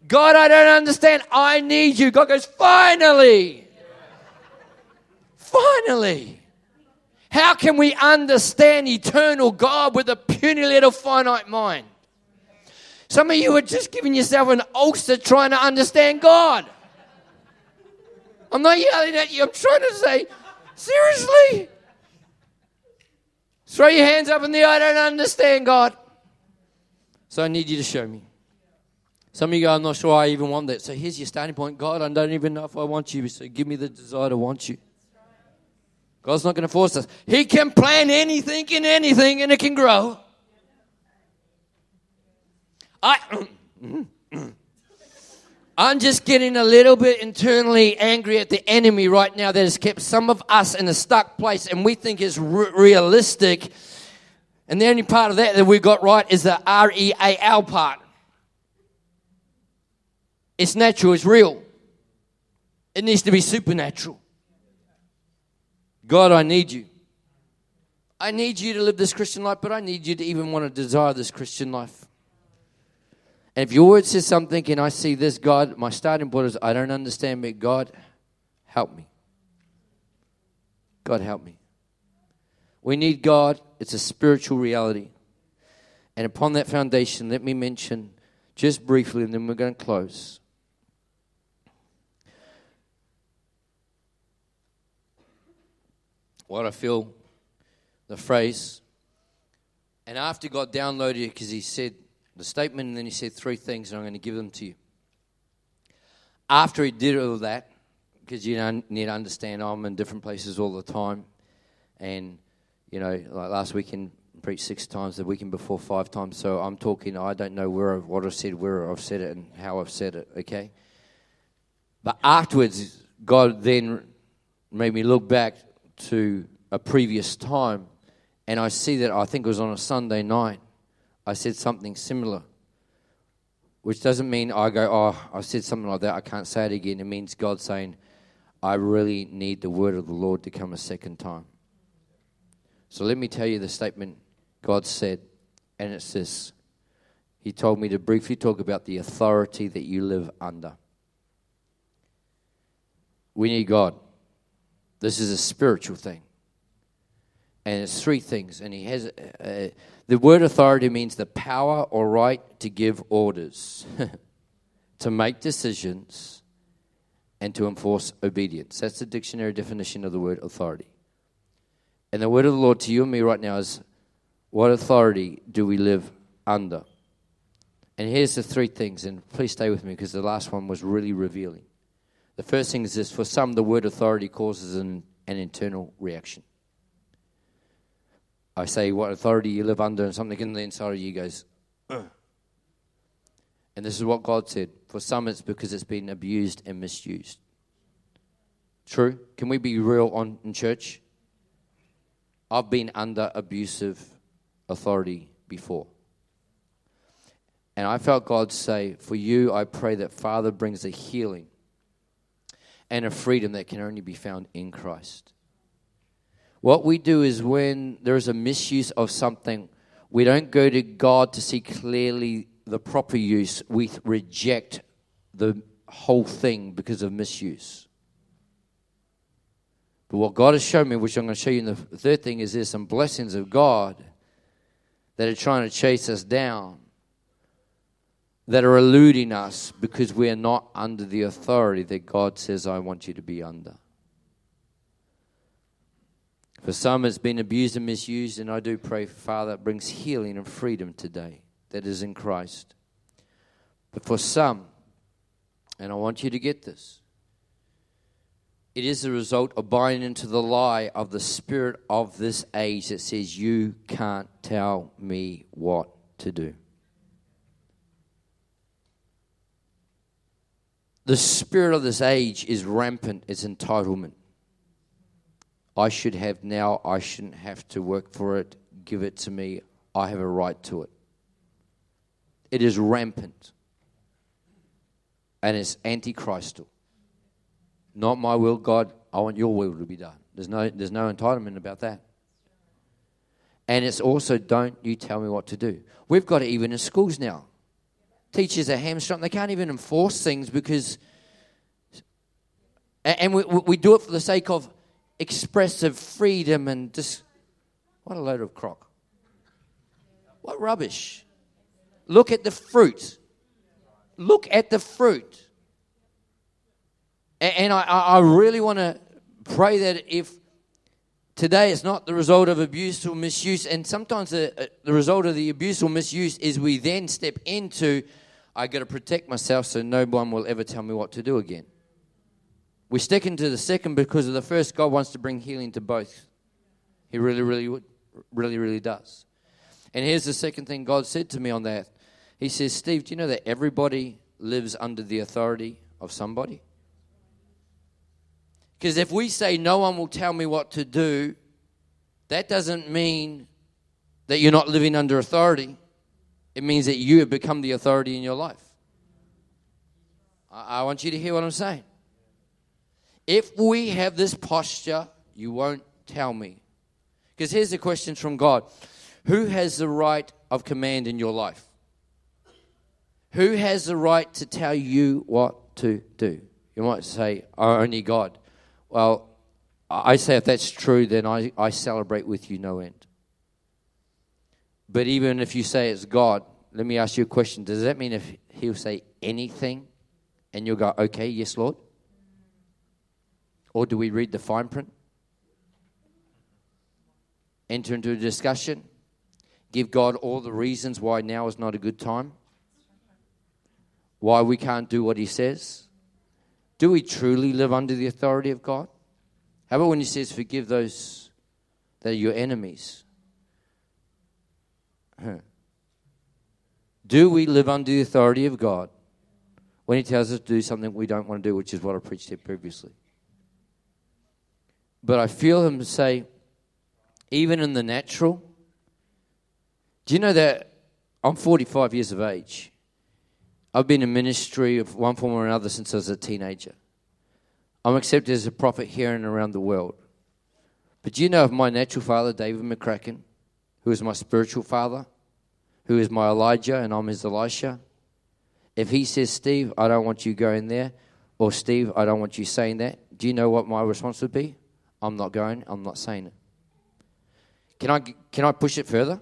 God, I don't understand. I need you. God goes, finally. Finally. How can we understand eternal God with a puny little finite mind? Some of you are just giving yourself an ulcer trying to understand God. I'm not yelling at you. I'm trying to say, seriously? Throw your hands up in the air. I don't understand, God. So I need you to show me. Some of you go, I'm not sure I even want that. So here's your starting point. God, I don't even know if I want you. So give me the desire to want you. God's not going to force us. He can plant anything in anything and it can grow. I. Mm-hmm, mm-hmm. I'm just getting a little bit internally angry at the enemy right now that has kept some of us in a stuck place and we think is r- realistic. And the only part of that that we got right is the R E A L part. It's natural, it's real. It needs to be supernatural. God, I need you. I need you to live this Christian life, but I need you to even want to desire this Christian life. And if your word says something and I see this, God, my starting point is I don't understand, but God, help me. God, help me. We need God. It's a spiritual reality. And upon that foundation, let me mention just briefly, and then we're going to close. What I feel, the phrase, and after God downloaded it, because He said, the statement, and then he said three things, and I'm going to give them to you. After he did all that, because you need to understand, I'm in different places all the time, and you know, like last weekend, preached six times, the weekend before five times. So I'm talking. I don't know where I've, what I've said, where I've said it, and how I've said it. Okay, but afterwards, God then made me look back to a previous time, and I see that I think it was on a Sunday night I said something similar. Which doesn't mean I go, oh, I said something like that, I can't say it again. It means God saying, I really need the word of the Lord to come a second time. So let me tell you the statement God said, and it's this. He told me to briefly talk about the authority that you live under. We need God. This is a spiritual thing. And it's three things. And He has. Uh, the word authority means the power or right to give orders, to make decisions, and to enforce obedience. That's the dictionary definition of the word authority. And the word of the Lord to you and me right now is what authority do we live under? And here's the three things, and please stay with me because the last one was really revealing. The first thing is this for some, the word authority causes an, an internal reaction. I say what authority you live under, and something in the inside of you goes, Ugh. and this is what God said. For some, it's because it's been abused and misused. True? Can we be real on in church? I've been under abusive authority before. And I felt God say, For you, I pray that Father brings a healing and a freedom that can only be found in Christ. What we do is when there is a misuse of something, we don't go to God to see clearly the proper use, we reject the whole thing because of misuse. But what God has shown me, which I'm going to show you in the third thing, is there's some blessings of God that are trying to chase us down, that are eluding us because we are not under the authority that God says, I want you to be under. For some, it's been abused and misused, and I do pray, Father, it brings healing and freedom today that is in Christ. But for some, and I want you to get this, it is the result of buying into the lie of the spirit of this age that says, You can't tell me what to do. The spirit of this age is rampant, it's entitlement. I should have now, I shouldn't have to work for it, give it to me, I have a right to it. It is rampant and it's antichristal. Not my will, God, I want your will to be done. There's no, there's no entitlement about that. And it's also, don't you tell me what to do. We've got it even in schools now. Teachers are hamstrung. They can't even enforce things because, and we, we do it for the sake of expressive freedom and just what a load of crock. What rubbish. Look at the fruit. Look at the fruit. And I, I really want to pray that if today it's not the result of abuse or misuse, and sometimes the, uh, the result of the abuse or misuse is we then step into, I got to protect myself so no one will ever tell me what to do again. We stick into the second because of the first. God wants to bring healing to both. He really, really, really, really does. And here's the second thing God said to me on that. He says, Steve, do you know that everybody lives under the authority of somebody? Because if we say no one will tell me what to do, that doesn't mean that you're not living under authority. It means that you have become the authority in your life. I, want you to hear what I'm saying. If we have this posture, you won't tell me. Because here's the question from God Who has the right of command in your life? Who has the right to tell you what to do? You might say, oh, only God. Well, I say if that's true, then I, I celebrate with you no end. But even if you say it's God, let me ask you a question. Does that mean if He'll say anything and you'll go, okay, yes, Lord? Or do we read the fine print? Enter into a discussion? Give God all the reasons why now is not a good time? Why we can't do what He says? Do we truly live under the authority of God? How about when He says, forgive those that are your enemies? Huh. Do we live under the authority of God when He tells us to do something we don't want to do, which is what I preached here previously? But I feel him say, even in the natural, do you know that I'm 45 years of age? I've been in ministry of one form or another since I was a teenager. I'm accepted as a prophet here and around the world. But do you know of my natural father, David McCracken, who is my spiritual father, who is my Elijah, and I'm his Elisha? If he says, Steve, I don't want you going there, or Steve, I don't want you saying that, do you know what my response would be? I'm not going, I'm not saying it. Can I, can I push it further?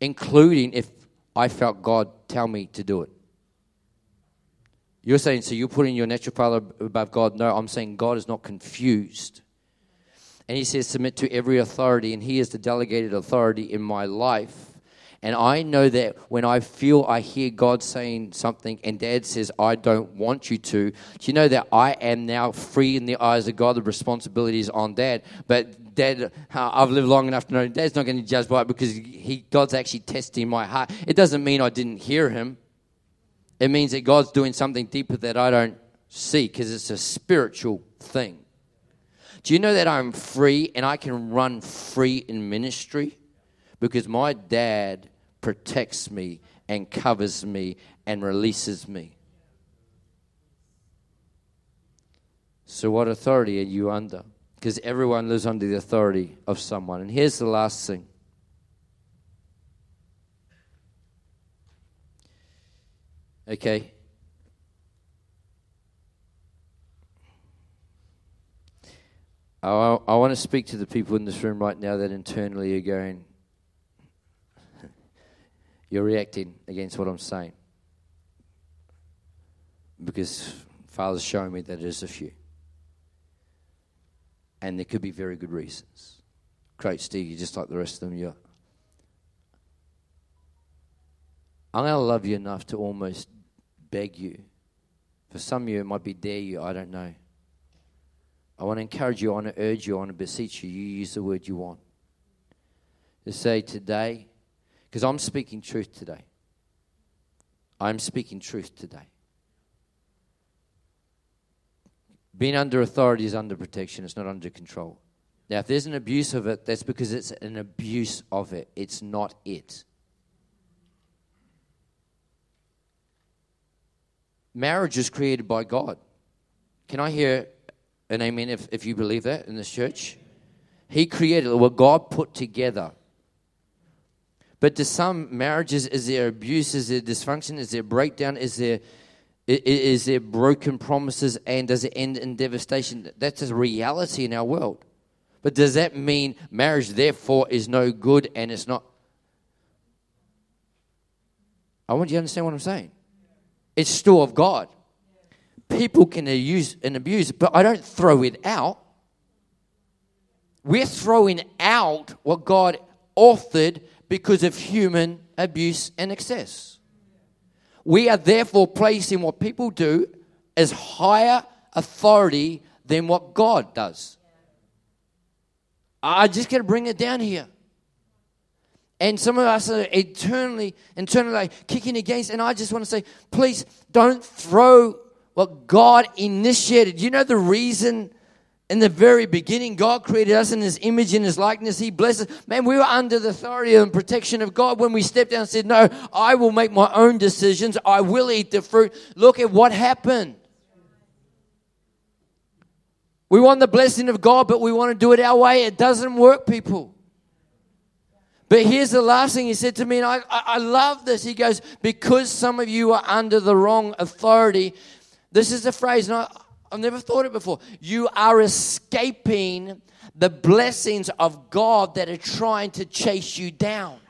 Including if I felt God tell me to do it. You're saying, so you're putting your natural father above God? No, I'm saying God is not confused. And he says, submit to every authority, and he is the delegated authority in my life. And I know that when I feel I hear God saying something and dad says, I don't want you to, do you know that I am now free in the eyes of God? The responsibility is on dad. But Dad, uh, I've lived long enough to know Dad's not going to judge by it because he, God's actually testing my heart. It doesn't mean I didn't hear him. It means that God's doing something deeper that I don't see because it's a spiritual thing. Do you know that I'm free and I can run free in ministry? Because my dad protects me and covers me and releases me. So, what authority are you under? Because everyone lives under the authority of someone. And here's the last thing okay. I, I want to speak to the people in this room right now that internally are going, you're reacting against what I'm saying. Because Father's showing me that there's a few. And there could be very good reasons. Great, Steve, you're just like the rest of them. You're, I'm going to love you enough to almost beg you. For some of you, it might be dare you, I don't know. I want to encourage you, I want to urge you, I want to beseech you. You use the word you want. To say today, because I'm speaking truth today. I'm speaking truth today. Being under authority is under protection, it's not under control. Now, if there's an abuse of it, that's because it's an abuse of it. It's not it. Marriage is created by God. Can I hear an amen if, if you believe that in this church? He created what God put together. But to some marriages, is there abuse? Is there dysfunction? Is there breakdown? Is there is there broken promises and does it end in devastation? That's a reality in our world. But does that mean marriage, therefore, is no good and it's not? I want you to understand what I'm saying. It's still of God people can use and abuse, but I don't throw it out. We're throwing out what God authored because of human abuse and excess. We are therefore placing what people do as higher authority than what God does. I just got to bring it down here. And some of us are eternally, internally like kicking against. And I just want to say, please don't throw what God initiated. You know the reason in the very beginning God created us in his image and his likeness. He blessed us. Man, we were under the authority and protection of God when we stepped down and said, No, I will make my own decisions. I will eat the fruit. Look at what happened. We want the blessing of God, but we want to do it our way. It doesn't work, people. But here's the last thing he said to me, and I, I, love this. He goes, Because some of you are under the wrong authority, this is a phrase, and I, I've never thought it before. You are escaping the blessings of God that are trying to chase you down.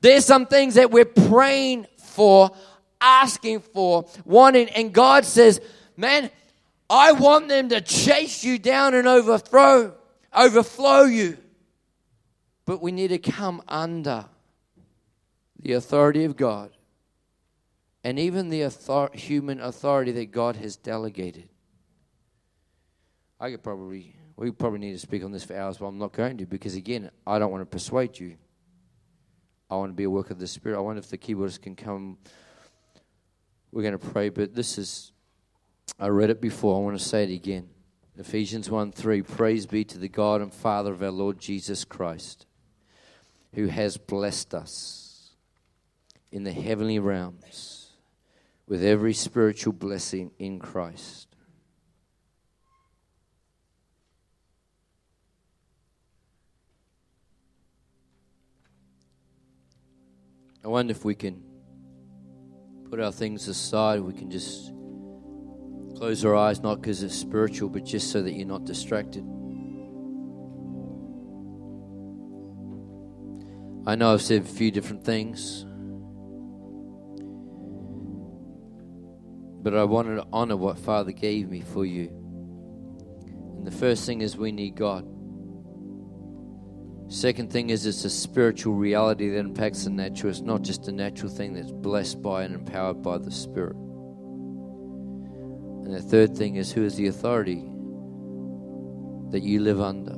There's some things that we're praying for, asking for, wanting, and God says, Man, I want them to chase you down and overthrow, overflow you. But we need to come under the authority of God and even the author- human authority that God has delegated. I could probably, we probably need to speak on this for hours, but I'm not going to because, again, I don't want to persuade you. I want to be a work of the Spirit. I wonder if the keyboards can come. We're going to pray, but this is, I read it before. I want to say it again. Ephesians 1 3 Praise be to the God and Father of our Lord Jesus Christ, who has blessed us in the heavenly realms with every spiritual blessing in Christ. I wonder if we can put our things aside. We can just close our eyes, not because it's spiritual, but just so that you're not distracted. I know I've said a few different things. but I wanted to honor what Father gave me for you. And the first thing is we need God. Second thing is it's a spiritual reality that impacts the natural. It's not just a natural thing that's blessed by and empowered by the Spirit. And the third thing is who is the authority that you live under?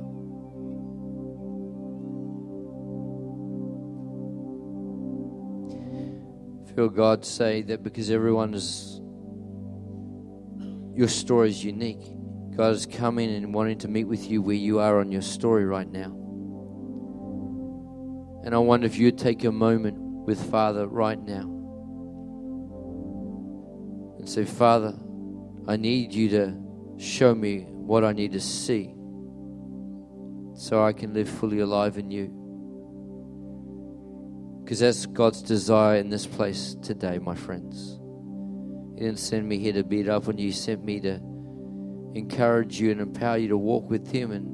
Feel God say that because everyone is your story is unique. God is coming and wanting to meet with you where you are on your story right now. And I wonder if you'd take a moment with Father right now and say, Father, I need you to show me what I need to see so I can live fully alive in you. Because that's God's desire in this place today, my friends. He didn't send me here to beat up on you, He sent me to encourage you and empower you to walk with Him. And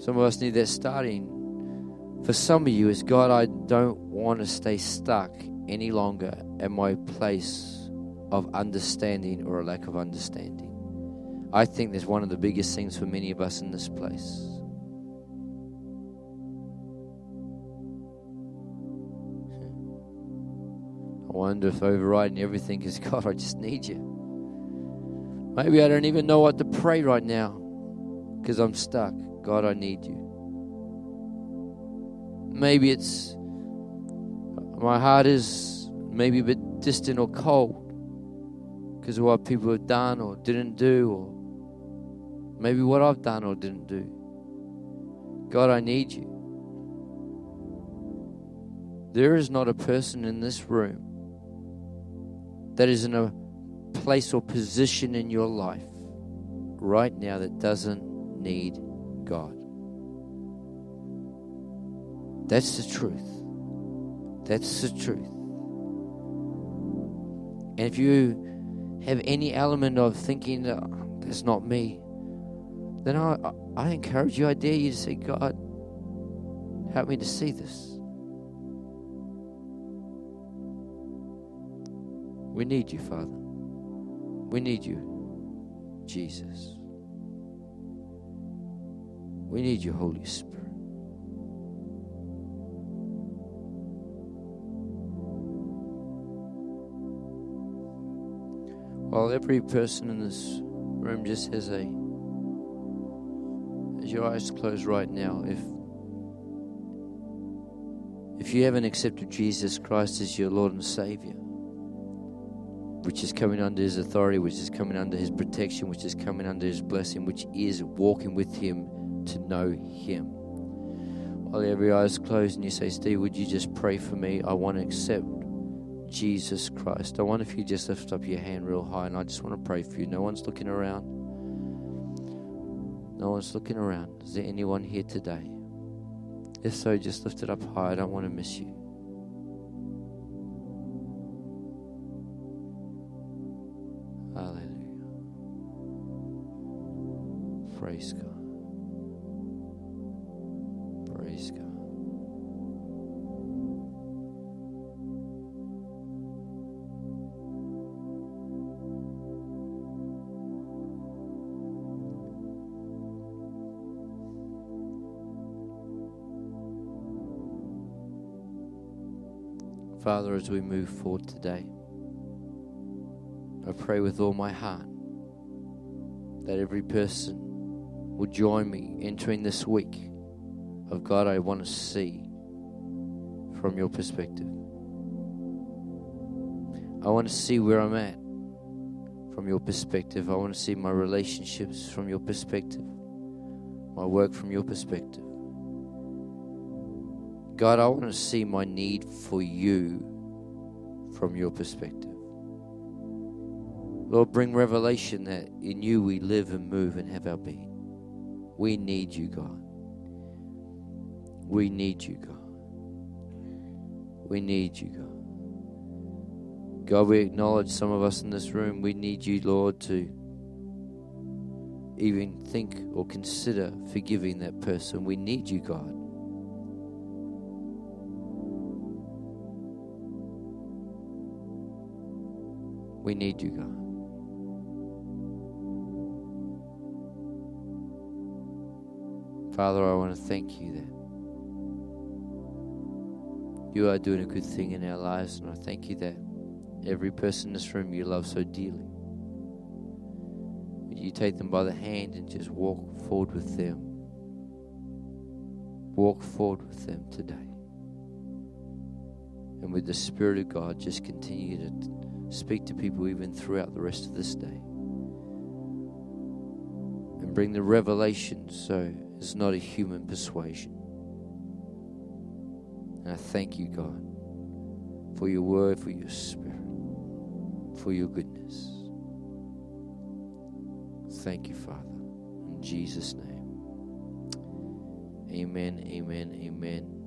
some of us need that starting. For some of you, is God, I don't want to stay stuck any longer at my place of understanding or a lack of understanding. I think that's one of the biggest things for many of us in this place. Wonder if overriding everything is God, I just need you. Maybe I don't even know what to pray right now because I'm stuck. God, I need you. Maybe it's my heart is maybe a bit distant or cold because of what people have done or didn't do, or maybe what I've done or didn't do. God, I need you. There is not a person in this room that is in a place or position in your life right now that doesn't need God. That's the truth. That's the truth. And if you have any element of thinking that oh, that's not me, then I, I encourage you, I dare you to say, God, help me to see this. We need you, Father. We need you, Jesus. We need you, Holy Spirit. While every person in this room just has a, as your eyes closed right now, if if you haven't accepted Jesus Christ as your Lord and Savior, which is coming under His authority, which is coming under His protection, which is coming under His blessing, which is walking with Him to know Him. While every eye is closed and you say, Steve, would you just pray for me? I want to accept Jesus Christ. I wonder if you just lift up your hand real high and I just want to pray for you. No one's looking around. No one's looking around. Is there anyone here today? If so, just lift it up high. I don't want to miss you. Praise God. Praise God. Father, as we move forward today, I pray with all my heart that every person will join me entering this week of God, I want to see from your perspective. I want to see where I'm at from your perspective. I want to see my relationships from your perspective, my work from your perspective. God, I want to see my need for you from your perspective. Lord, bring revelation that in you we live and move and have our being. We need you, God. We need you, God. We need you, God. God, we acknowledge some of us in this room, we need you, Lord, to even think or consider forgiving that person. We need you, God. We need you, God. Father, I want to thank you that you are doing a good thing in our lives, and I thank you that every person in this room you love so dearly. You take them by the hand and just walk forward with them? Walk forward with them today. And with the Spirit of God, just continue to speak to people even throughout the rest of this day. And bring the revelation so it's not a human persuasion. And I thank you, God, for your word, for your spirit, for your goodness. Thank you, Father. In Jesus' name. Amen, amen, amen.